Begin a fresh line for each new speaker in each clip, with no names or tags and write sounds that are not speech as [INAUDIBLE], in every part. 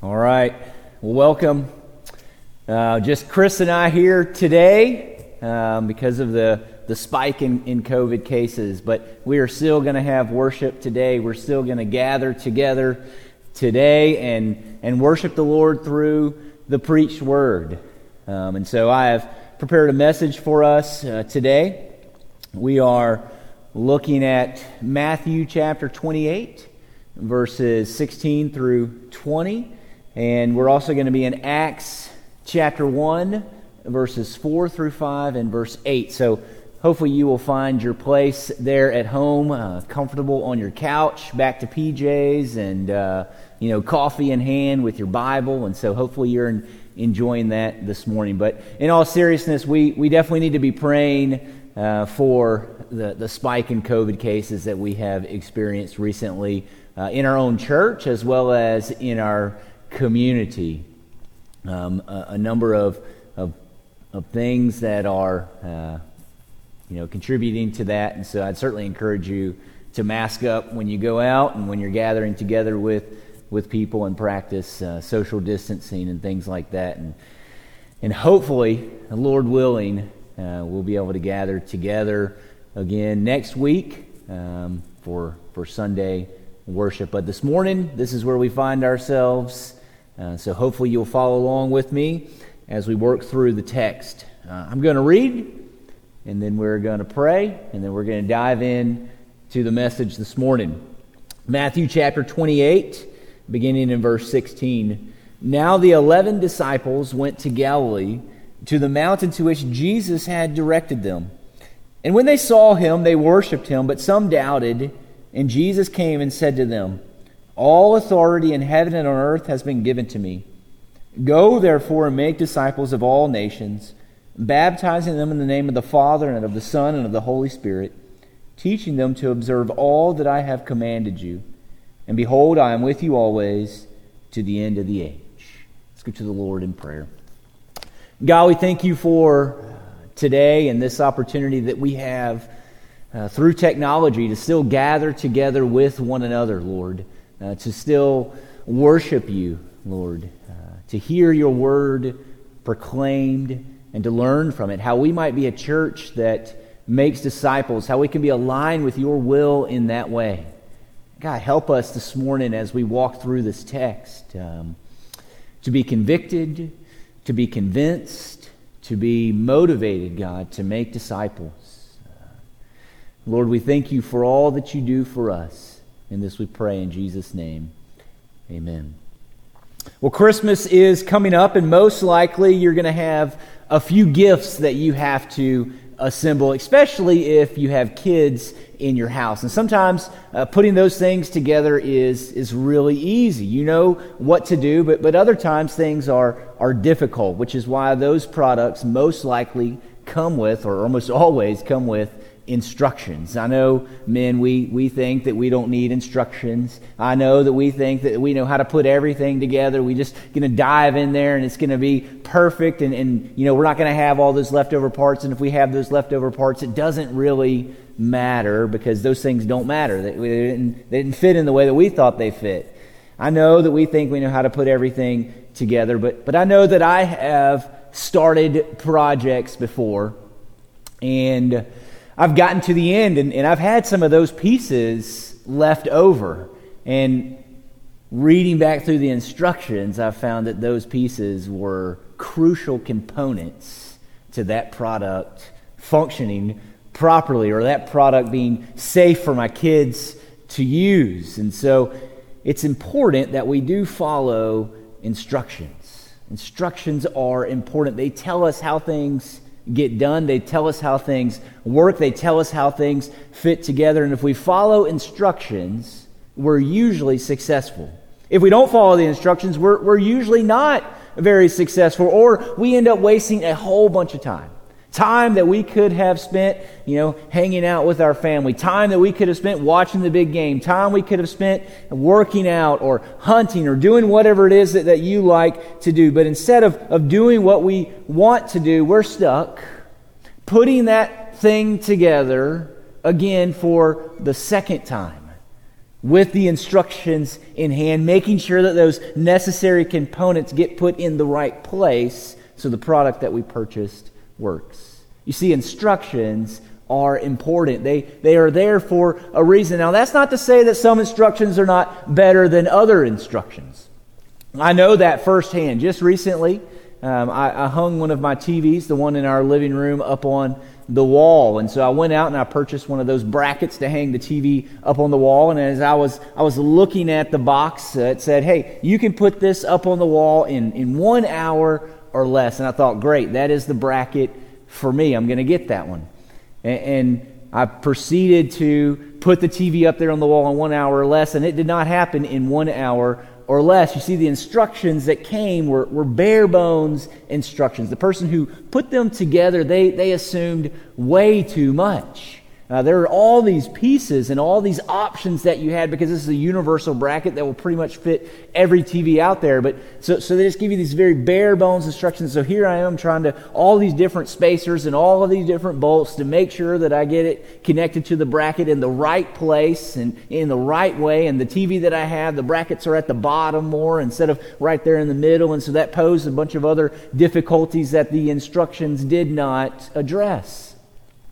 All right. Welcome. Uh, just Chris and I here today um, because of the, the spike in, in COVID cases. But we are still going to have worship today. We're still going to gather together today and, and worship the Lord through the preached word. Um, and so I have prepared a message for us uh, today. We are looking at Matthew chapter 28, verses 16 through 20. And we're also going to be in Acts chapter 1, verses 4 through 5 and verse 8. So hopefully you will find your place there at home, uh, comfortable on your couch, back to PJs, and, uh, you know, coffee in hand with your Bible. And so hopefully you're in, enjoying that this morning. But in all seriousness, we, we definitely need to be praying uh, for the, the spike in COVID cases that we have experienced recently uh, in our own church as well as in our community. Um, a, a, number of, of, of, things that are, uh, you know, contributing to that. And so I'd certainly encourage you to mask up when you go out and when you're gathering together with, with people and practice uh, social distancing and things like that. And, and hopefully, Lord willing, uh, we'll be able to gather together again next week um, for, for Sunday worship. But this morning, this is where we find ourselves. Uh, so hopefully you'll follow along with me as we work through the text. Uh, I'm going to read, and then we're going to pray, and then we're going to dive in to the message this morning. Matthew chapter 28, beginning in verse 16. Now the eleven disciples went to Galilee, to the mountain to which Jesus had directed them. And when they saw him, they worshipped him, but some doubted. And Jesus came and said to them, all authority in heaven and on earth has been given to me. Go, therefore, and make disciples of all nations, baptizing them in the name of the Father, and of the Son, and of the Holy Spirit, teaching them to observe all that I have commanded you. And behold, I am with you always to the end of the age. Let's go to the Lord in prayer. God, we thank you for today and this opportunity that we have uh, through technology to still gather together with one another, Lord uh, to still worship you, Lord, uh, to hear your word proclaimed and to learn from it, how we might be a church that makes disciples, how we can be aligned with your will in that way. God, help us this morning as we walk through this text um, to be convicted, to be convinced, to be motivated, God, to make disciples. Uh, Lord, we thank you for all that you do for us. In this we pray in Jesus' name. Amen. Well, Christmas is coming up, and most likely you're going to have a few gifts that you have to assemble, especially if you have kids in your house. And sometimes uh, putting those things together is, is really easy. You know what to do, but, but other times things are, are difficult, which is why those products most likely come with, or almost [LAUGHS] always come with, instructions. I know, men, we, we think that we don't need instructions. I know that we think that we know how to put everything together. We just going to dive in there and it's going to be perfect. And, and, you know, we're not going to have all those leftover parts. And if we have those leftover parts, it doesn't really matter because those things don't matter. They, they, didn't, they didn't fit in the way that we thought they fit. I know that we think we know how to put everything together, but, but I know that I have started projects before and I've gotten to the end and, and I've had some of those pieces left over. And reading back through the instructions, I've found that those pieces were crucial components to that product functioning properly or that product being safe for my kids to use. And so it's important that we do follow instructions. Instructions are important, they tell us how things get done. They tell us how things work, they tell us how things fit together. And if we follow instructions, we're usually successful. If we don't follow the instructions, we're, we're usually not very successful, or we end up wasting a whole bunch of time. Time that we could have spent, you know, hanging out with our family. Time that we could have spent watching the big game. Time we could have spent working out or hunting or doing whatever it is that, that you like to do. But instead of, of doing what we want to do, we're stuck putting that thing together again for the second time. with the instructions in hand, making sure that those necessary components get put in the right place so the product that we purchased works. You see, instructions are important. They, they are there for a reason. Now, that's not to say that some instructions are not better than other instructions. I know that firsthand. Just recently, um, I, I, hung one of my TVs, the one in our living room, up on the wall. And so I went out and I purchased one of those brackets to hang the TV up on the wall. And as I was, I was looking at the box, uh, it said, hey, you can put this up on the wall in, in one hour or less. And I thought, great, that is the bracket for me. I'm going to get that one. And, and, I proceeded to put the TV up there on the wall in one hour or less, and it did not happen in one hour or less. You see, the instructions that came were, were bare bones instructions. The person who put them together, they, they assumed way too much. Uh, there are all these pieces and all these options that you had because this is a universal bracket that will pretty much fit every TV out there. But so, so they just give you these very bare bones instructions. So here I am trying to all these different spacers and all of these different bolts to make sure that I get it connected to the bracket in the right place and in the right way. And the TV that I have, the brackets are at the bottom more instead of right there in the middle. And so that posed a bunch of other difficulties that the instructions did not address.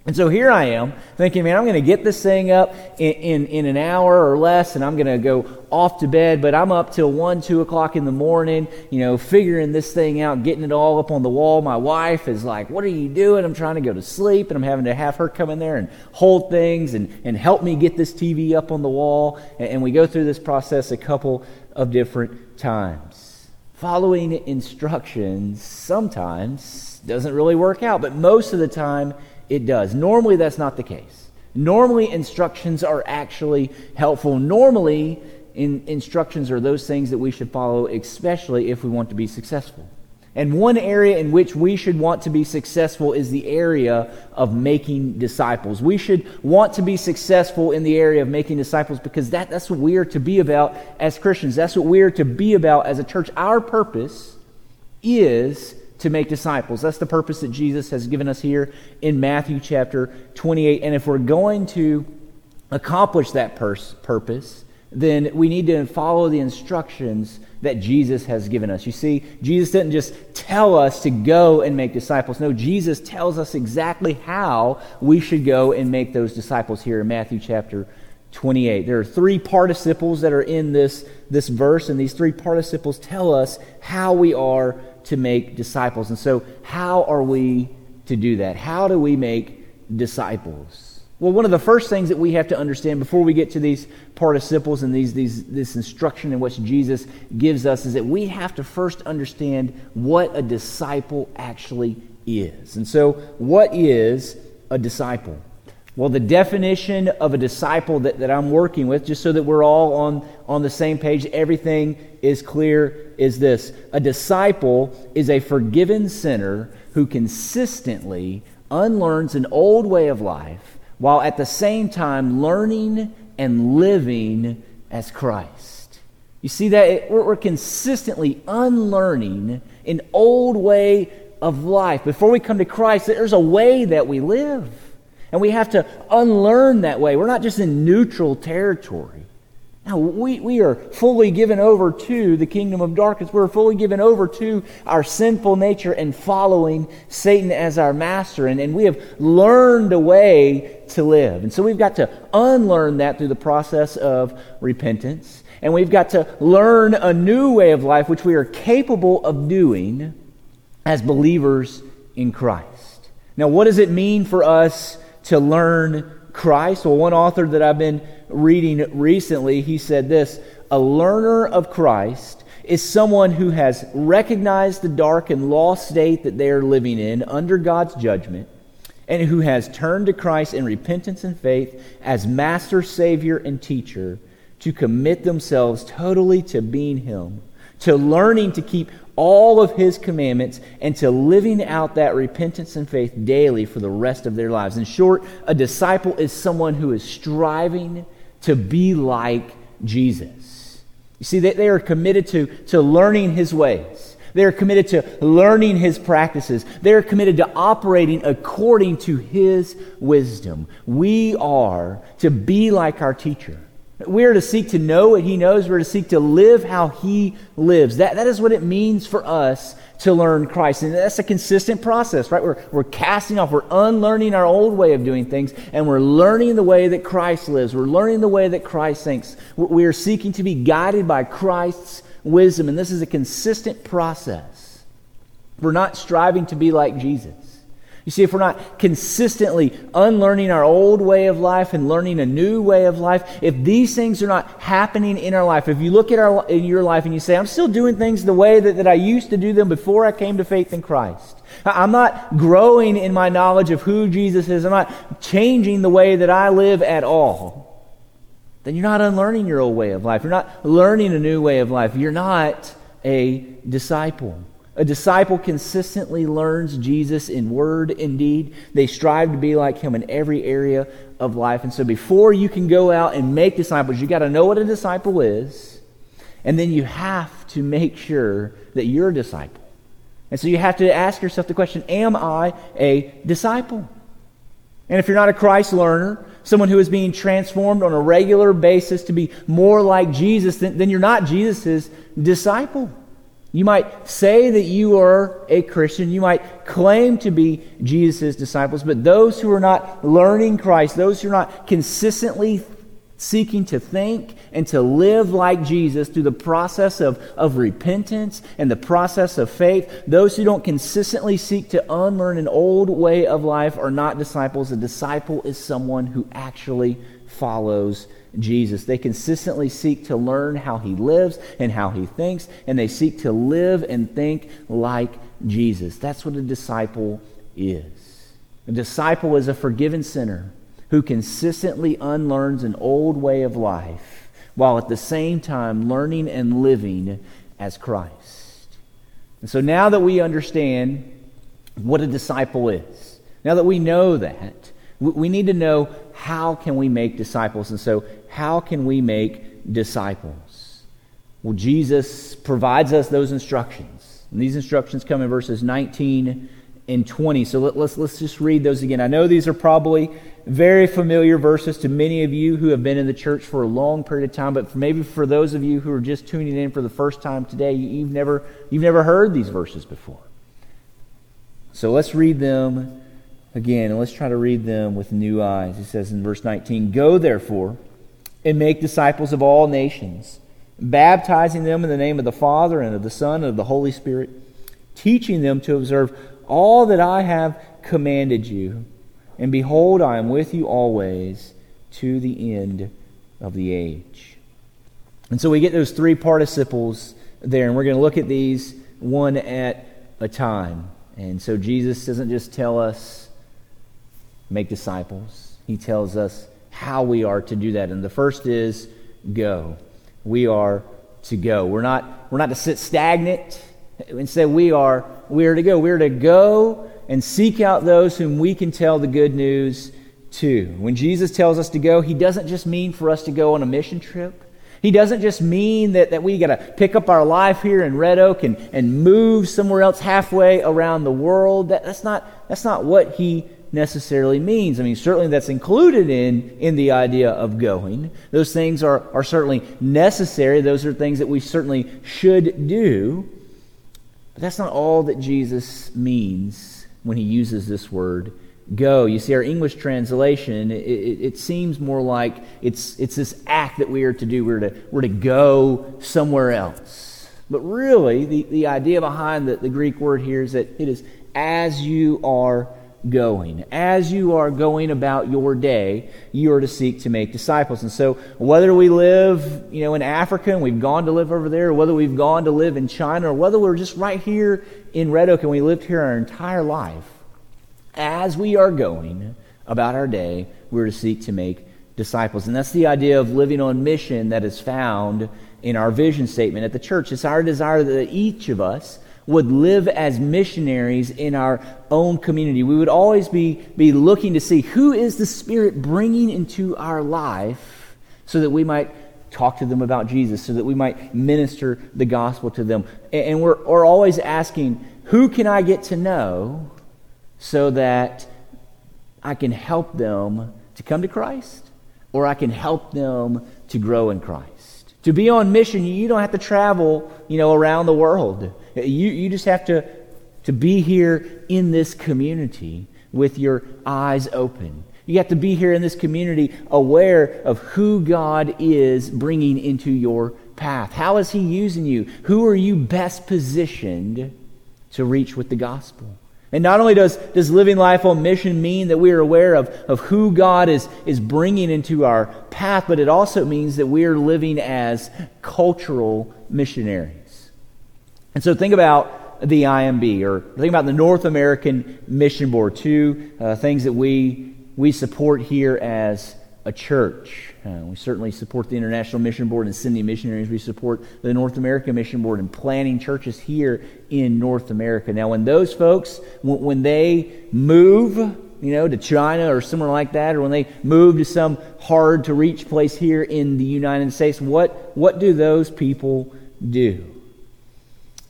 And so here I am thinking, man, I'm going to get this thing up in, in, in, an hour or less and I'm going to go off to bed, but I'm up till 1, 2 o'clock in the morning, you know, figuring this thing out, getting it all up on the wall. My wife is like, what are you doing? I'm trying to go to sleep and I'm having to have her come in there and hold things and, and help me get this TV up on the wall. And, and we go through this process a couple of different times. Following instructions sometimes doesn't really work out, but most of the time, it does. Normally, that's not the case. Normally, instructions are actually helpful. Normally, in, instructions are those things that we should follow, especially if we want to be successful. And one area in which we should want to be successful is the area of making disciples. We should want to be successful in the area of making disciples because that, that's what we are to be about as Christians. That's what we are to be about as a church. Our purpose is to make disciples. That's the purpose that Jesus has given us here in Matthew chapter 28. And if we're going to accomplish that pers- purpose, then we need to follow the instructions that Jesus has given us. You see, Jesus didn't just tell us to go and make disciples. No, Jesus tells us exactly how we should go and make those disciples here in Matthew chapter 28. There are three participles that are in this, this verse, and these three participles tell us how we are to make disciples. And so, how are we to do that? How do we make disciples? Well, one of the first things that we have to understand before we get to these participles and these, these, this instruction in which Jesus gives us is that we have to first understand what a disciple actually is. And so, what is a disciple? Well, the definition of a disciple that, that I'm working with, just so that we're all on, on the same page, everything is clear, is this A disciple is a forgiven sinner who consistently unlearns an old way of life while at the same time learning and living as Christ. You see that? We're, we're consistently unlearning an old way of life. Before we come to Christ, there's a way that we live. And we have to unlearn that way. We're not just in neutral territory. Now, we, we are fully given over to the kingdom of darkness. We're fully given over to our sinful nature and following Satan as our master. And, and we have learned a way to live. And so we've got to unlearn that through the process of repentance. And we've got to learn a new way of life, which we are capable of doing as believers in Christ. Now, what does it mean for us to learn Christ? Well, one author that I've been reading recently, he said this A learner of Christ is someone who has recognized the dark and lost state that they are living in under God's judgment and who has turned to Christ in repentance and faith as master, savior, and teacher to commit themselves totally to being Him, to learning to keep all of his commandments and to living out that repentance and faith daily for the rest of their lives. In short, a disciple is someone who is striving to be like Jesus. You see, they, they are committed to, to learning his ways. They are committed to learning his practices. They are committed to operating according to his wisdom. We are to be like our teacher. We are to seek to know what He knows. We're to seek to live how He lives. That, that is what it means for us to learn Christ. And that's a consistent process, right? We're, we're casting off, we're unlearning our old way of doing things, and we're learning the way that Christ lives. We're learning the way that Christ thinks. We are seeking to be guided by Christ's wisdom, and this is a consistent process. We're not striving to be like Jesus. You see, if we're not consistently unlearning our old way of life and learning a new way of life, if these things are not happening in our life, if you look at our, in your life and you say, I'm still doing things the way that, that I used to do them before I came to faith in Christ, I'm not growing in my knowledge of who Jesus is, I'm not changing the way that I live at all, then you're not unlearning your old way of life. You're not learning a new way of life. You're not a disciple. A disciple consistently learns Jesus in word and deed. They strive to be like him in every area of life. And so before you can go out and make disciples, you got to know what a disciple is. And then you have to make sure that you're a disciple. And so you have to ask yourself the question Am I a disciple? And if you're not a Christ learner, someone who is being transformed on a regular basis to be more like Jesus, then, then you're not Jesus' disciple. You might say that you are a Christian. You might claim to be Jesus' disciples, but those who are not learning Christ, those who are not consistently seeking to think and to live like Jesus through the process of, of repentance and the process of faith, those who don't consistently seek to unlearn an old way of life are not disciples. A disciple is someone who actually follows Jesus. They consistently seek to learn how he lives and how he thinks, and they seek to live and think like Jesus. That's what a disciple is. A disciple is a forgiven sinner who consistently unlearns an old way of life while at the same time learning and living as Christ. And so now that we understand what a disciple is, now that we know that, we need to know how can we make disciples. And so how can we make disciples? Well, Jesus provides us those instructions. And these instructions come in verses 19 and 20. So let, us let's, let's just read those again. I know these are probably very familiar verses to many of you who have been in the church for a long period of time, but for maybe for those of you who are just tuning in for the first time today, you've never, you've never heard these verses before. So let's read them again, and let's try to read them with new eyes. He says in verse 19 Go therefore and make disciples of all nations, baptizing them in the name of the Father and of the Son and of the Holy Spirit, teaching them to observe all that I have commanded you. And behold, I am with you always to the end of the age. And so we get those three participles there, and we're going to look at these one at a time. And so Jesus doesn't just tell us, make disciples, he tells us, how we are to do that. And the first is go. We are to go. We're not, we're not to sit stagnant. Instead, we are, we are to go. We are to go and seek out those whom we can tell the good news to. When Jesus tells us to go, he doesn't just mean for us to go on a mission trip. He doesn't just mean that, that we got to pick up our life here in Red Oak and, and move somewhere else halfway around the world. That, that's, not, that's not what he necessarily means. I mean, certainly that's included in, in the idea of going. Those things are, are certainly necessary. Those are things that we certainly should do. But that's not all that Jesus means when he uses this word go. You see, our English translation, it, it, it, seems more like it's, it's this act that we are to do. We're to, we're to go somewhere else. But really, the, the idea behind the, the Greek word here is that it is as you are going. As you are going about your day, you are to seek to make disciples. And so, whether we live, you know, in Africa and we've gone to live over there, or whether we've gone to live in China, or whether we're just right here in Red Oak and we lived here our entire life, as we are going about our day, we're to seek to make disciples. And that's the idea of living on mission that is found in our vision statement at the church. It's our desire that each of us would live as missionaries in our own community. We would always be, be looking to see who is the Spirit bringing into our life so that we might talk to them about Jesus, so that we might minister the gospel to them. And we're, we're always asking, who can I get to know so that I can help them to come to Christ? Or I can help them to grow in Christ. To be on mission, you don't have to travel, you know, around the world. You, you just have to, to be here in this community with your eyes open. You have to be here in this community aware of who God is bringing into your path. How is He using you? Who are you best positioned to reach with the gospel? And not only does, does living life on mission mean that we are aware of, of who God is, is bringing into our path, but it also means that we are living as cultural missionaries. And so think about the IMB, or think about the North American Mission Board, two uh, things that we, we support here as a church. Uh, we certainly support the International Mission Board and sending missionaries. We support the North American Mission Board and planning churches here in North America. Now, when those folks, when, when they move, you know, to China or somewhere like that, or when they move to some hard to reach place here in the United States, what, what do those people do?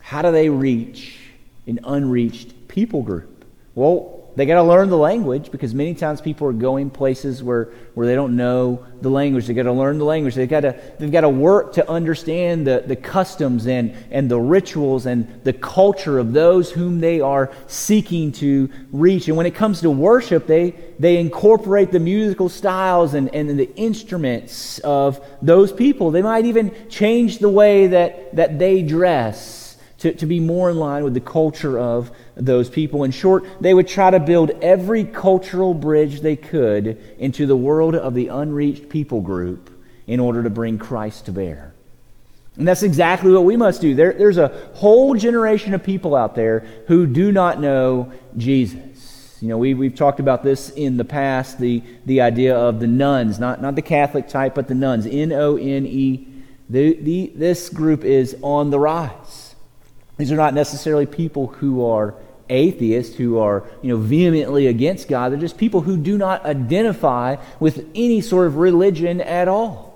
How do they reach an unreached people group? Well, they got to learn the language because many times people are going places where, where they don't know the language. They got to learn the language. They've got to, they've got to work to understand the, the customs and, and the rituals and the culture of those whom they are seeking to reach. And when it comes to worship, they, they incorporate the musical styles and, and the instruments of those people. They might even change the way that, that they dress to, to be more in line with the culture of those people. In short, they would try to build every cultural bridge they could into the world of the unreached people group in order to bring Christ to bear. And that's exactly what we must do. There, there's a whole generation of people out there who do not know Jesus. You know, we, we've talked about this in the past the, the idea of the nones, not, not the Catholic type, but the nones, N O N E. This group is on the rise. These are not necessarily people who are atheists who are you know vehemently against God. They're just people who do not identify with any sort of religion at all.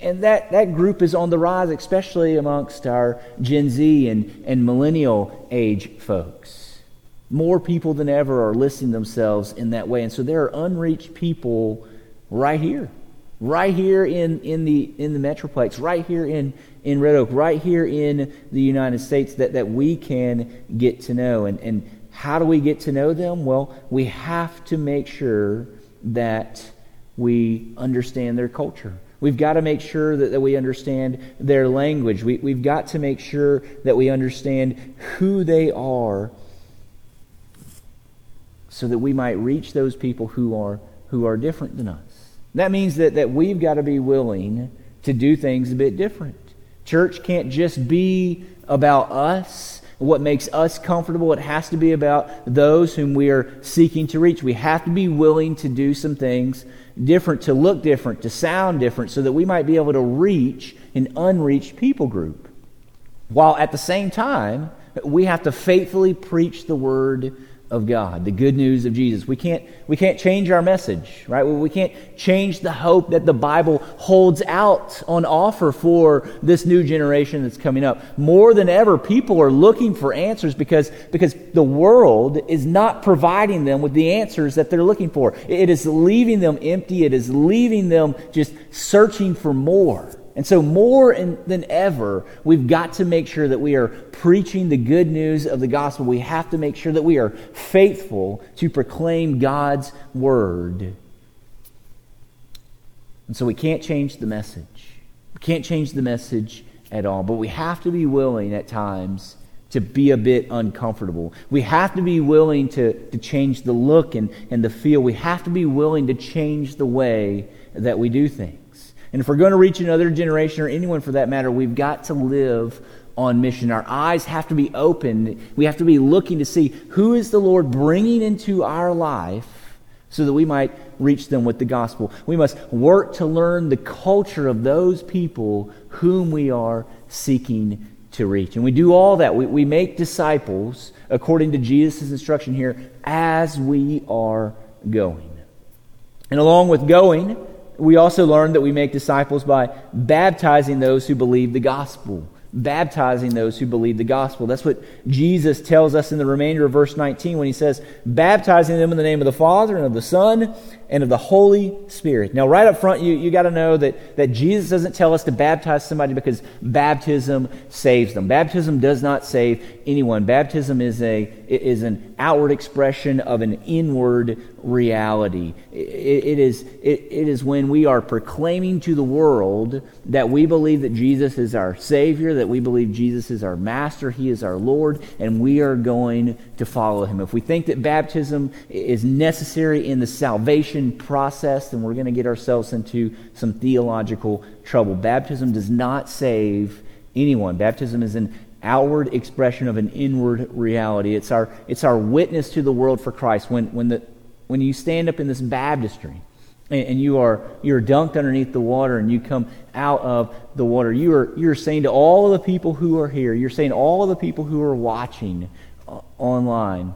And that, that group is on the rise, especially amongst our Gen Z and, and millennial age folks. More people than ever are listing themselves in that way. And so there are unreached people right here, right here in, in, the, in the Metroplex, right here in, in Red Oak, right here in the United States, that, that we can get to know. And, and how do we get to know them? Well, we have to make sure that we understand their culture. We've got to make sure that, that we understand their language. We, we've got to make sure that we understand who they are so that we might reach those people who are, who are different than us. That means that, that we've got to be willing to do things a bit different. Church can't just be about us, what makes us comfortable. It has to be about those whom we are seeking to reach. We have to be willing to do some things different, to look different, to sound different, so that we might be able to reach an unreached people group. While at the same time, we have to faithfully preach the word of God, the good news of Jesus. We can't, we can't change our message, right? We can't change the hope that the Bible holds out on offer for this new generation that's coming up. More than ever, people are looking for answers because, because the world is not providing them with the answers that they're looking for. It is leaving them empty. It is leaving them just searching for more. And so, more than ever, we've got to make sure that we are preaching the good news of the gospel. We have to make sure that we are faithful to proclaim God's word. And so, we can't change the message. We can't change the message at all. But we have to be willing at times to be a bit uncomfortable. We have to be willing to, to change the look and, and the feel. We have to be willing to change the way that we do things. And if we're going to reach another generation or anyone for that matter, we've got to live on mission. Our eyes have to be open. We have to be looking to see who is the Lord bringing into our life so that we might reach them with the gospel. We must work to learn the culture of those people whom we are seeking to reach. And we do all that. We, we make disciples according to Jesus' instruction here as we are going. And along with going, we also learn that we make disciples by baptizing those who believe the gospel. Baptizing those who believe the gospel. That's what Jesus tells us in the remainder of verse 19 when he says, baptizing them in the name of the Father and of the Son and of the Holy Spirit. Now, right up front, you, you got to know that, that Jesus doesn't tell us to baptize somebody because baptism saves them. Baptism does not save anyone. Baptism is, a, is an outward expression of an inward reality. it, it is, it, it is when we are proclaiming to the world that we believe that Jesus is our Savior, that we believe Jesus is our Master, He is our Lord, and we are going to follow Him. If we think that baptism is necessary in the salvation process, then we're going to get ourselves into some theological trouble. Baptism does not save anyone. Baptism is an outward expression of an inward reality. It's our, it's our witness to the world for Christ. When, when, the, when you stand up in this baptistry and, you are you're dunked underneath the water and you come out of the water, you are, you're saying to all of the people who are here, you're saying to all of the people who are watching online,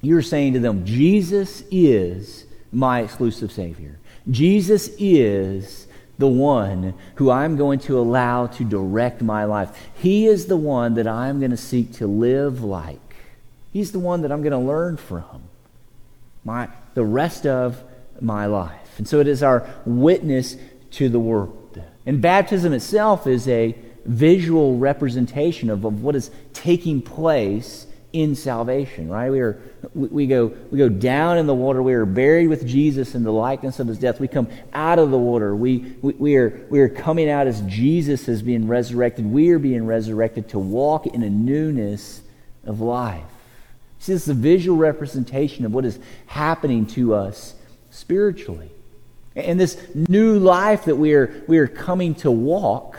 you're saying to them, Jesus is my exclusive Savior. Jesus is the one who I'm going to allow to direct my life. He is the one that I'm going to seek to live like. He's the one that I'm going to learn from my, the rest of my life. And so it is our witness to the world. And baptism itself is a visual representation of, of what is taking place in salvation, right? We are we go we go down in the water. We are buried with Jesus in the likeness of his death. We come out of the water. We, we, we are we are coming out as Jesus is being resurrected. We are being resurrected to walk in a newness of life. See, this is a visual representation of what is happening to us spiritually. And this new life that we are, we are coming to walk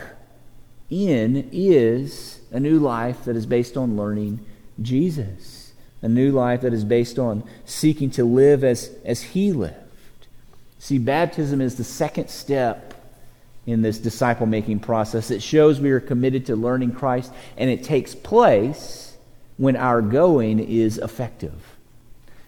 in is a new life that is based on learning Jesus. A new life that is based on seeking to live as, as He lived. See, baptism is the second step in this disciple making process. It shows we are committed to learning Christ, and it takes place when our going is effective.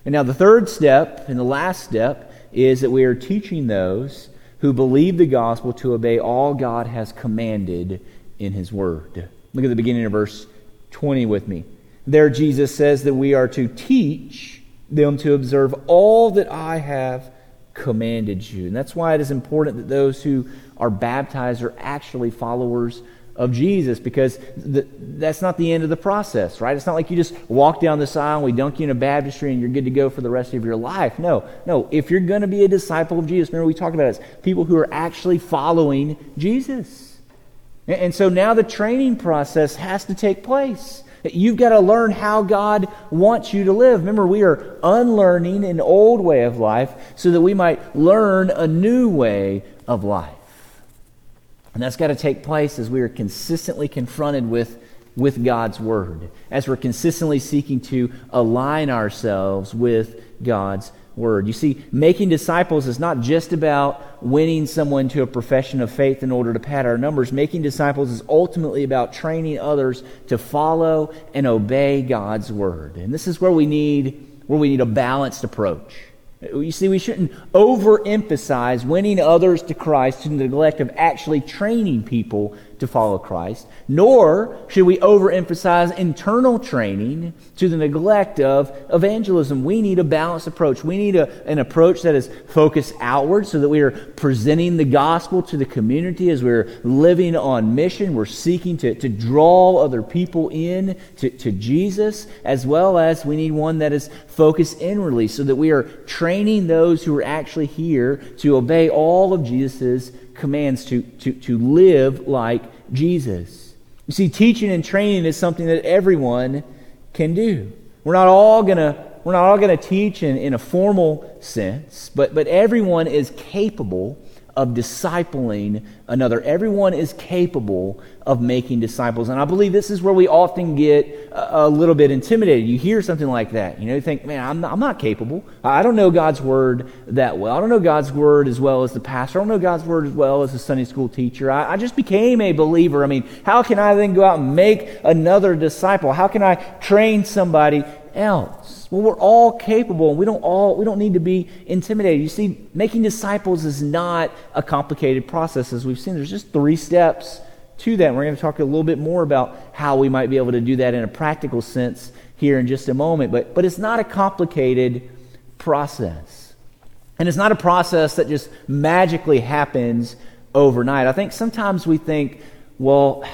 And now, the third step and the last step is that we are teaching those who believe the gospel to obey all God has commanded in His Word. Look at the beginning of verse 20 with me. There, Jesus says that we are to teach them to observe all that I have commanded you. And that's why it is important that those who are baptized are actually followers of Jesus because the, that's not the end of the process, right? It's not like you just walk down this aisle, and we dunk you in a baptistry, and you're good to go for the rest of your life. No, no. If you're going to be a disciple of Jesus, remember we talked about it, it's people who are actually following Jesus. And, so now the training process has to take place. You've got to learn how God wants you to live. Remember, we are unlearning an old way of life so that we might learn a new way of life. And that's got to take place as we are consistently confronted with, with God's Word, as we're consistently seeking to align ourselves with God's word. You see, making disciples is not just about winning someone to a profession of faith in order to pad our numbers. Making disciples is ultimately about training others to follow and obey God's word. And this is where we need where we need a balanced approach. You see, we shouldn't overemphasize winning others to Christ to the neglect of actually training people to follow Christ, nor should we overemphasize internal training to the neglect of evangelism. We need a balanced approach. We need a, an approach that is focused outward so that we are presenting the gospel to the community as we're living on mission. We're seeking to, to draw other people in to, to Jesus, as well as we need one that is focused inwardly so that we are training those who are actually here to obey all of Jesus' commands to, to, to live like Jesus. You see, teaching and training is something that everyone can do. We're not all to we're not all to teach in, in a formal sense, but, but everyone is capable of discipling another. Everyone is capable of making disciples. And I believe this is where we often get a, a little bit intimidated. You hear something like that. You know, you think, man, I'm not, I'm not capable. I don't know God's word that well. I don't know God's word as well as the pastor. I don't know God's word as well as the Sunday school teacher. I, I just became a believer. I mean, how can I then go out and make another disciple? How can I train somebody else. Well, we're all capable, and we don't all we don't need to be intimidated. You see, making disciples is not a complicated process, as we've seen. There's just three steps to that. We're going to talk a little bit more about how we might be able to do that in a practical sense here in just a moment. But but it's not a complicated process. And it's not a process that just magically happens overnight. I think sometimes we think, well,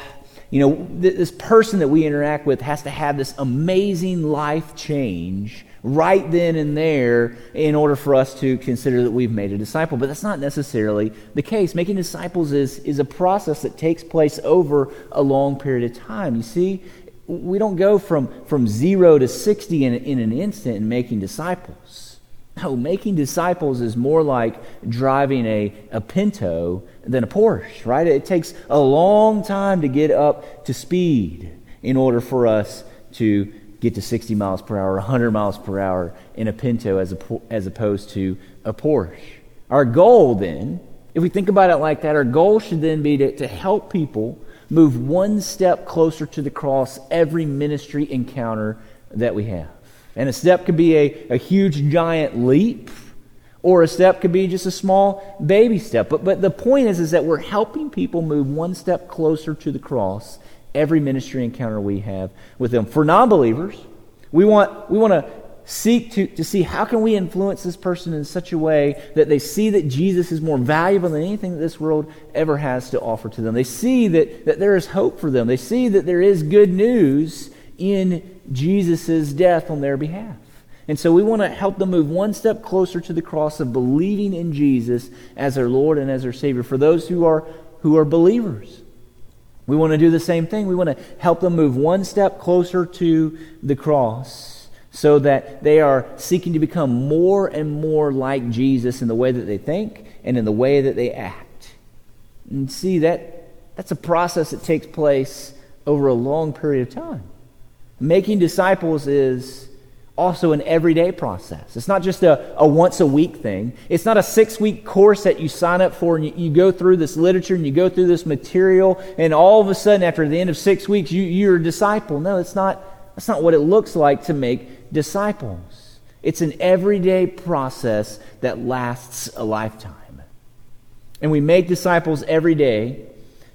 you know, this person that we interact with has to have this amazing life change right then and there in order for us to consider that we've made a disciple. But that's not necessarily the case. Making disciples is, is a process that takes place over a long period of time. You see, we don't go from, from zero to 60 in, in an instant in making disciples. No, making disciples is more like driving a, a Pinto than a Porsche, right? It takes a long time to get up to speed in order for us to get to 60 miles per hour, 100 miles per hour in a Pinto as, a, as opposed to a Porsche. Our goal then, if we think about it like that, our goal should then be to, to help people move one step closer to the cross every ministry encounter that we have. And a step could be a, a huge giant leap, or a step could be just a small baby step. But, but the point is, is that we're helping people move one step closer to the cross every ministry encounter we have with them. For non believers, we want, we want to seek to, to see how can we influence this person in such a way that they see that jesus is more valuable than anything that this world ever has to offer to them they see that, that there is hope for them they see that there is good news in Jesus' death on their behalf. And so we want to help them move one step closer to the cross of believing in Jesus as their Lord and as their Savior. For those who are, who are believers, we want to do the same thing. We want to help them move one step closer to the cross so that they are seeking to become more and more like Jesus in the way that they think and in the way that they act. And see, that, that's a process that takes place over a long period of time. Making disciples is also an everyday process. It's not just a, a once a week thing. It's not a six week course that you sign up for and you, you, go through this literature and you go through this material and all of a sudden after the end of six weeks you, you're a disciple. No, it's not, that's not what it looks like to make disciples. It's an everyday process that lasts a lifetime. And we make disciples every day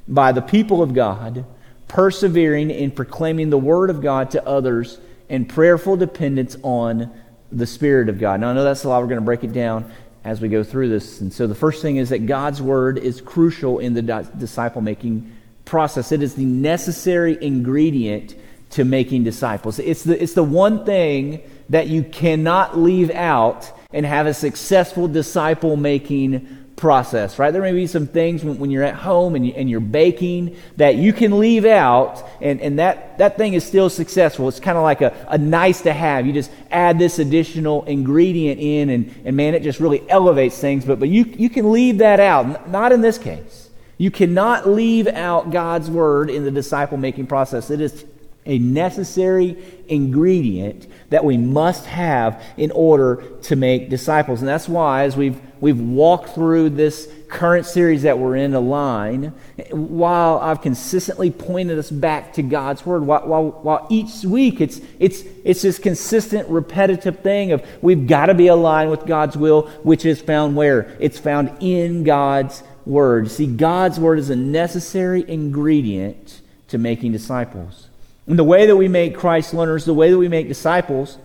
by the people of God persevering in proclaiming the Word of God to others, and prayerful dependence on the Spirit of God. Now, I know that's a lot. We're going to break it down as we go through this. And so, the first thing is that God's Word is crucial in the disciple making process, it is the necessary ingredient to making disciples. It's the, it's the one thing that you cannot leave out and have a successful disciple making process, right? There may be some things when, when you're at home and, you, and you're baking that you can leave out, and, and that, that thing is still successful. It's kind of like a, a nice to have. You just add this additional ingredient in, and, and man, it just really elevates things. But, but you, you can leave that out. Not in this case. You cannot leave out God's word in the disciple making process. It is a necessary ingredient that we must have in order to make disciples. And that's why, as we've, we've walked through this current series that we're in, Align, while I've consistently pointed us back to God's Word, while, while, while each week it's, it's, it's this consistent, repetitive thing of we've got to be aligned with God's will, which is found where? It's found in God's Word. See, God's Word is a necessary ingredient to making disciples. And the way that we make Christ learners, the way that we make disciples,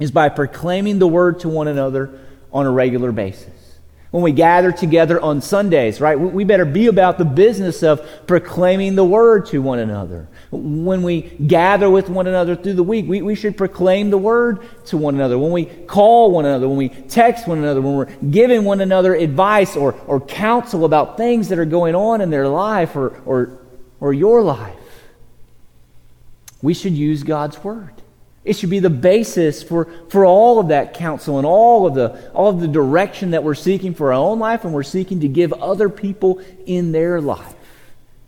is by proclaiming the word to one another on a regular basis. When we gather together on Sundays, right, we better be about the business of proclaiming the word to one another. When we gather with one another through the week, we, we should proclaim the word to one another. When we call one another, when we text one another, when we're giving one another advice or, or counsel about things that are going on in their life or, or, or your life we should use God's word. It should be the basis for, for all of that counsel and all of, the, all of the direction that we're seeking for our own life and we're seeking to give other people in their life.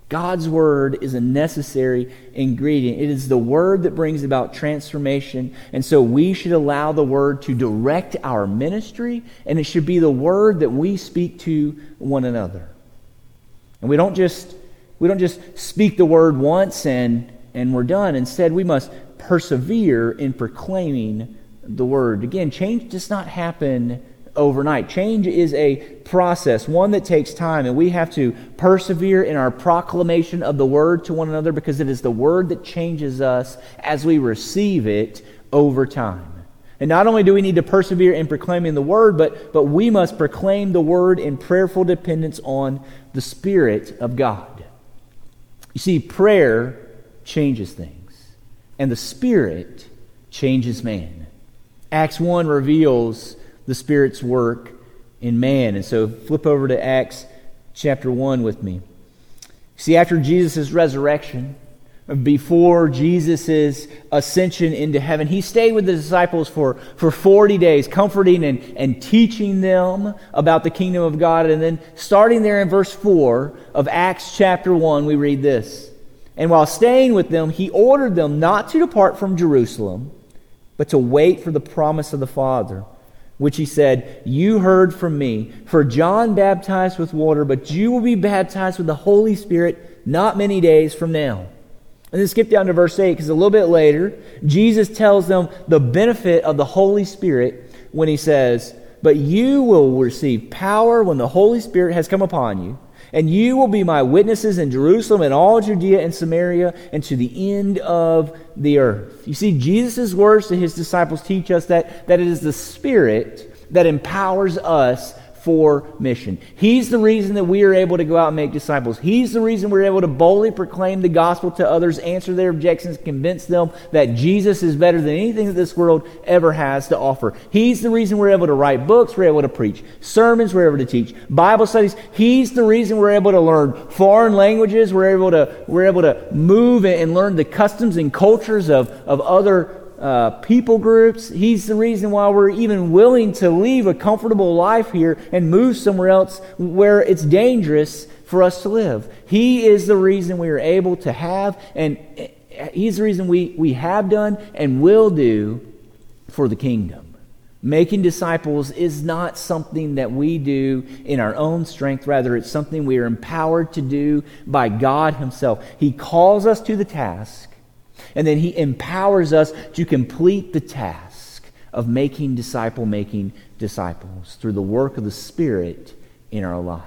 God's word is a necessary ingredient. It is the word that brings about transformation. And so we should allow the word to direct our ministry, and it should be the word that we speak to one another. And we don't just we don't just speak the word once and and we're done. Instead, we must persevere in proclaiming the word. Again, change does not happen overnight. Change is a process, one that takes time, and we have to persevere in our proclamation of the word to one another because it is the word that changes us as we receive it over time. And not only do we need to persevere in proclaiming the word, but, but we must proclaim the word in prayerful dependence on the Spirit of God. You see, prayer changes things, and the Spirit changes man. Acts 1 reveals the Spirit's work in man. And so flip over to Acts chapter 1 with me. See, after Jesus' resurrection, before Jesus' ascension into heaven, he stayed with the disciples for, for 40 days, comforting and, and teaching them about the kingdom of God. And then, starting there in verse 4 of Acts chapter 1, we read this. And while staying with them, he ordered them not to depart from Jerusalem, but to wait for the promise of the Father which he said, You heard from me. For John baptized with water, but you will be baptized with the Holy Spirit not many days from now. And then skip down to verse 8, because a little bit later, Jesus tells them the benefit of the Holy Spirit when he says, But you will receive power when the Holy Spirit has come upon you. And you will be my witnesses in Jerusalem and all Judea and Samaria and to the end of the earth. You see, Jesus' words to his disciples teach us that, that it is the Spirit that empowers us for mission. He's the reason that we are able to go out and make disciples. He's the reason we're able to boldly proclaim the gospel to others, answer their objections, convince them that Jesus is better than anything that this world ever has to offer. He's the reason we're able to write books, we're able to preach sermons, we're able to teach Bible studies. He's the reason we're able to learn foreign languages, we're able to, we're able to move and learn the customs and cultures of, of other uh, people groups. He's the reason why we're even willing to leave a comfortable life here and move somewhere else where it's dangerous for us to live. He is the reason we are able to have, and He's the reason we, we have done and will do for the kingdom. Making disciples is not something that we do in our own strength. Rather, it's something we are empowered to do by God Himself. He calls us to the task and then he empowers us to complete the task of making disciple making disciples through the work of the Spirit in our life.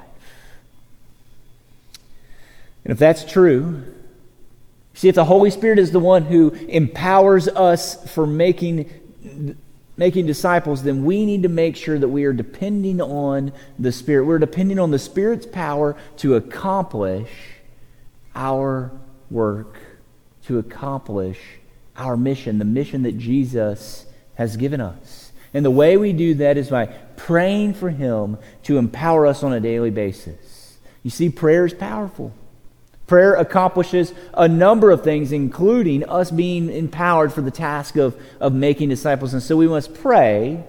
And if that's true, see, if the Holy Spirit is the one who empowers us for making, making disciples, then we need to make sure that we are depending on the Spirit. We're depending on the Spirit's power to accomplish our work to accomplish our mission, the mission that Jesus has given us. And the way we do that is by praying for Him to empower us on a daily basis. You see, prayer is powerful. Prayer accomplishes a number of things, including us being empowered for the task of, of making disciples. And so we must pray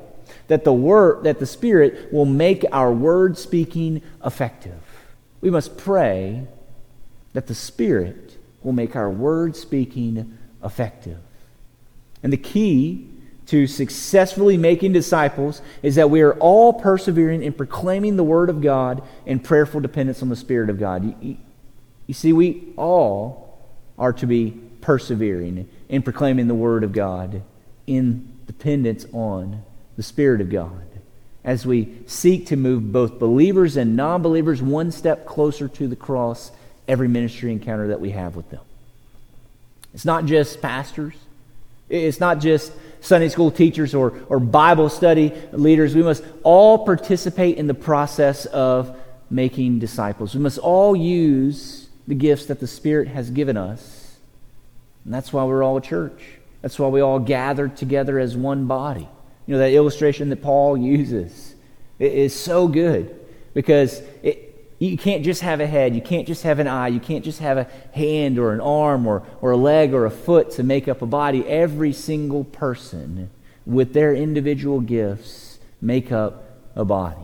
that the word that the Spirit will make our word speaking effective. We must pray that the Spirit will make our word speaking effective. And the key to successfully making disciples is that we are all persevering in proclaiming the Word of God and prayerful dependence on the Spirit of God. You, you, see, we all are to be persevering in proclaiming the Word of God in dependence on the Spirit of God as we seek to move both believers and non believers one step closer to the cross every ministry encounter that we have with them. It's not just pastors, it's not just Sunday school teachers or, or Bible study leaders. We must all participate in the process of making disciples. We must all use the gifts that the Spirit has given us. And that's why we're all a church. That's why we all gather together as one body. You know, that illustration that Paul uses is so good because it, you can't just have a head. You can't just have an eye. You can't just have a hand or an arm or, or a leg or a foot to make up a body. Every single person with their individual gifts make up a body,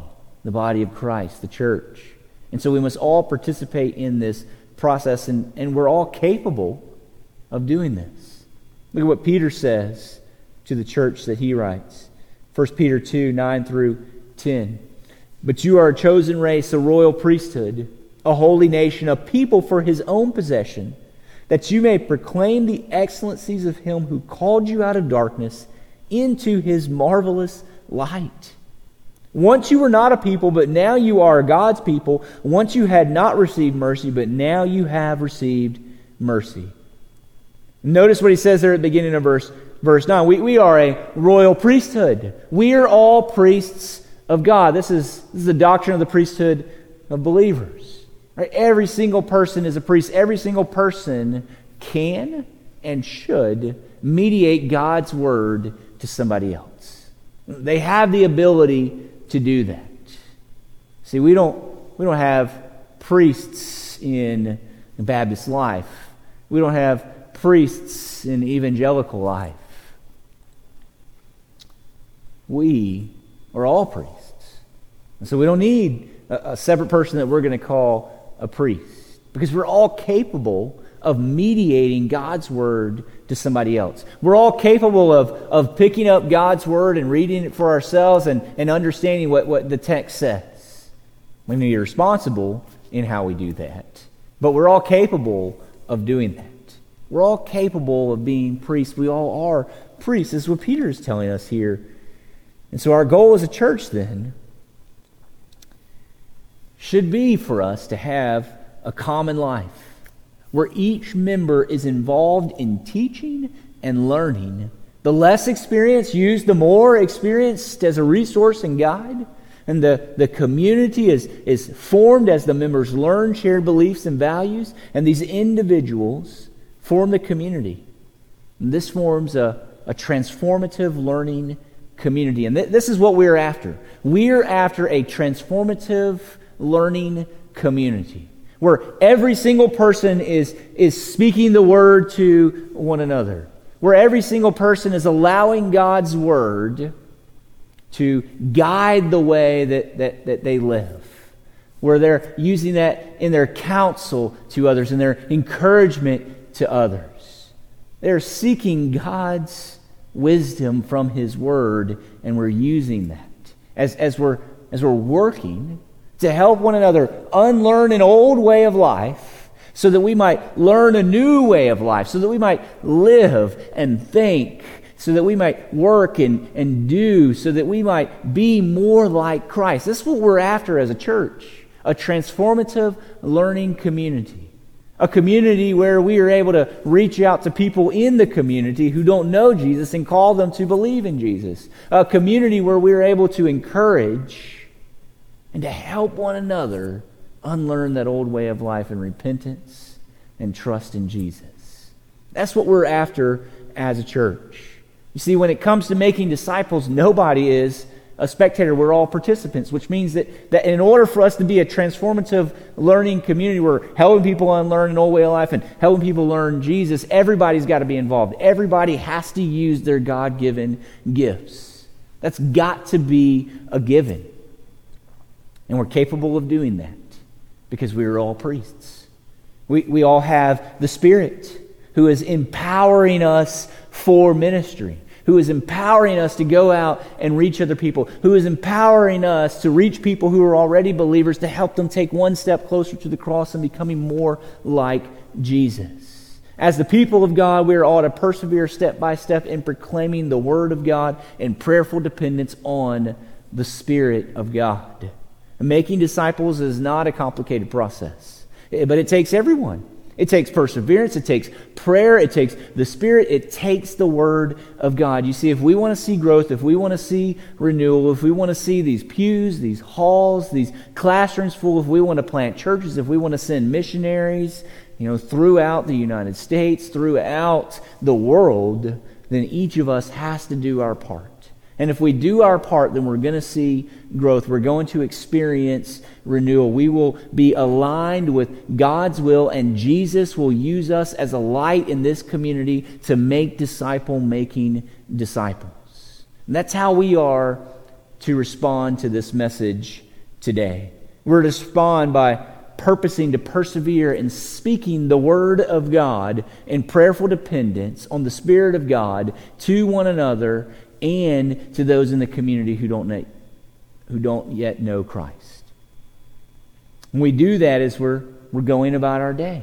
the body of Christ, the church. And so we must all participate in this process, and, and we're all capable of doing this. Look at what Peter says to the church that he writes 1 Peter 2 9 through 10. But you are a chosen race, a royal priesthood, a holy nation, a people for his own possession, that you may proclaim the excellencies of him who called you out of darkness into his marvelous light. Once you were not a people, but now you are God's people. Once you had not received mercy, but now you have received mercy. Notice what he says there at the beginning of verse, verse 9. We, we are a royal priesthood. We are all priests of God. This is, this is the doctrine of the priesthood of believers. Right? Every single person is a priest. Every single person can and should mediate God's word to somebody else. They have the ability to do that. See, we don't, we don't have priests in Baptist life. We don't have priests in evangelical life. We are all priests. And so we don't need a, a separate person that we're going to call a priest because we're all capable of mediating God's word to somebody else. We're all capable of, of picking up God's word and reading it for ourselves and, and understanding what, what the text says. We need to be responsible in how we do that. But we're all capable of doing that. We're all capable of being priests. We all are priests. This is what Peter is telling us here. And so our goal as a church then should be for us to have a common life where each member is involved in teaching and learning. The less experience used, the more experienced as a resource and guide. And the, the community is, is formed as the members learn shared beliefs and values. And these individuals form the community. And this forms a, a transformative learning community. And th- this is what we're after. We're after a transformative learning community where every single person is, is speaking the word to one another, where every single person is allowing God's word to guide the way that, that, that they live, where they're using that in their counsel to others, in their encouragement to others. They're seeking God's wisdom from His Word, and we're using that. As, as, we're, as we're working to help one another unlearn an old way of life so that we might learn a new way of life, so that we might live and think, so that we might work and, and do, so that we might be more like Christ. This is what we're after as a church a transformative learning community. A community where we are able to reach out to people in the community who don't know Jesus and call them to believe in Jesus. A community where we are able to encourage and to help one another unlearn that old way of life in repentance and trust in Jesus. That's what we're after as a church. You see, when it comes to making disciples, nobody is a spectator. We're all participants, which means that, that in order for us to be a transformative learning community, we're helping people unlearn an old way of life and helping people learn Jesus, everybody's got to be involved. Everybody has to use their God given gifts. That's got to be a given. And we're capable of doing that because we are all priests. We, we all have the Spirit who is empowering us for ministry, who is empowering us to go out and reach other people, who is empowering us to reach people who are already believers to help them take one step closer to the cross and becoming more like Jesus. As the people of God, we are all to persevere step by step in proclaiming the Word of God in prayerful dependence on the Spirit of God. Making disciples is not a complicated process, but it takes everyone. It takes perseverance, it takes prayer, it takes the Spirit, it takes the Word of God. You see, if we want to see growth, if we want to see renewal, if we want to see these pews, these halls, these classrooms full, if we want to plant churches, if we want to send missionaries, you know, throughout the United States, throughout the world, then each of us has to do our part. And if we do our part, then we're going to see growth. We're going to experience renewal. We will be aligned with God's will, and Jesus will use us as a light in this community to make disciple making disciples. And that's how we are to respond to this message today. We're to respond by purposing to persevere in speaking the Word of God in prayerful dependence on the Spirit of God to one another and to those in the community who don't, know, who don't yet know Christ. We do that as we're, we're going about our day.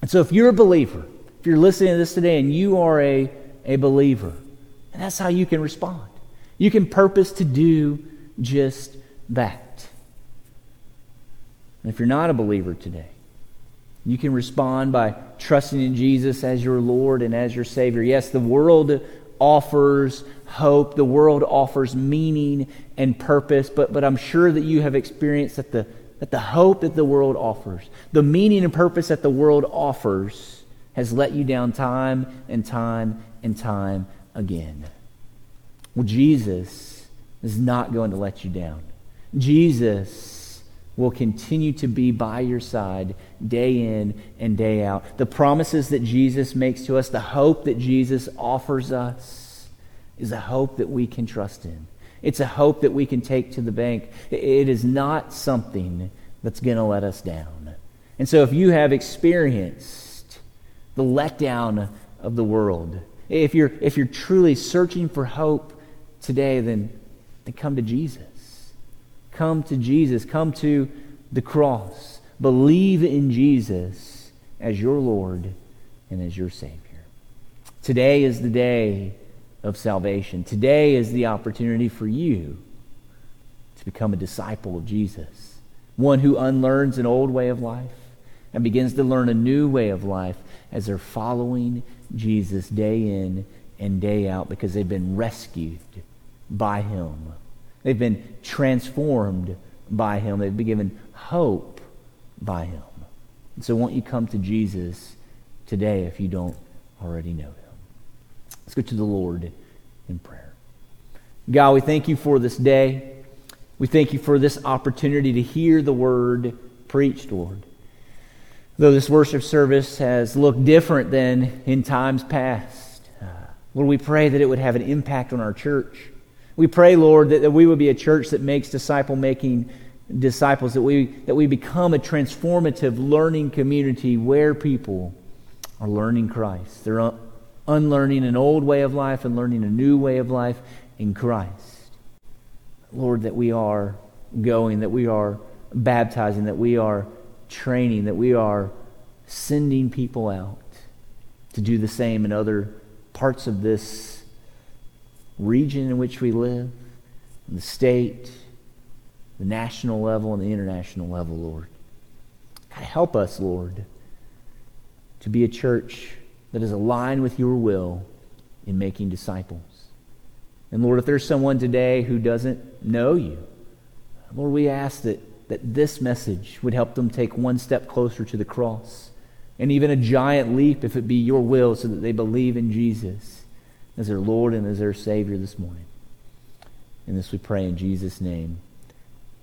And so if you're a believer, if you're listening to this today and you are a, a believer, and that's how you can respond. You can purpose to do just that. And if you're not a believer today, You can respond by trusting in Jesus as your Lord and as your Savior. Yes, the world offers hope, the world offers meaning and purpose, but, but I'm sure that you have experienced that the, that the hope that the world offers, the meaning and purpose that the world offers, has let you down time and time and time again. Well, Jesus is not going to let you down. Jesus will continue to be by your side day in and day out. The promises that Jesus makes to us, the hope that Jesus offers us, is a hope that we can trust in. It's a hope that we can take to the bank. It is not something that's going to let us down. And so, if you have experienced the letdown of the world, if you're, if you're truly searching for hope today, then, then come to Jesus. Come to Jesus. Come to the cross. Believe in Jesus as your Lord and as your Savior. Today is the day of salvation. Today is the opportunity for you to become a disciple of Jesus, one who unlearns an old way of life and begins to learn a new way of life as they're following Jesus day in and day out because they've been rescued by Him. They've been transformed by Him. They've been given hope by Him. And so, won't you come to Jesus today if you don't already know Him? Let's go to the Lord in prayer. God, we thank you for this day. We thank you for this opportunity to hear the word preached, Lord. Though this worship service has looked different than in times past, uh, Lord, we pray that it would have an impact on our church. We pray, Lord, that, that we would be a church that makes disciple making disciples, that we, that we become a transformative learning community where people are learning Christ. They're un- unlearning an old way of life and learning a new way of life in Christ. Lord, that we are going, that we are baptizing, that we are training, that we are sending people out to do the same in other parts of this region in which we live, the state, the national level, and the international level, Lord. God, help us, Lord, to be a church that is aligned with your will in making disciples. And Lord, if there's someone today who doesn't know you, Lord, we ask that that this message would help them take one step closer to the cross and even a giant leap if it be your will so that they believe in Jesus as their Lord and as their Savior this morning. And this we pray in Jesus' name.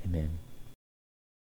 Amen.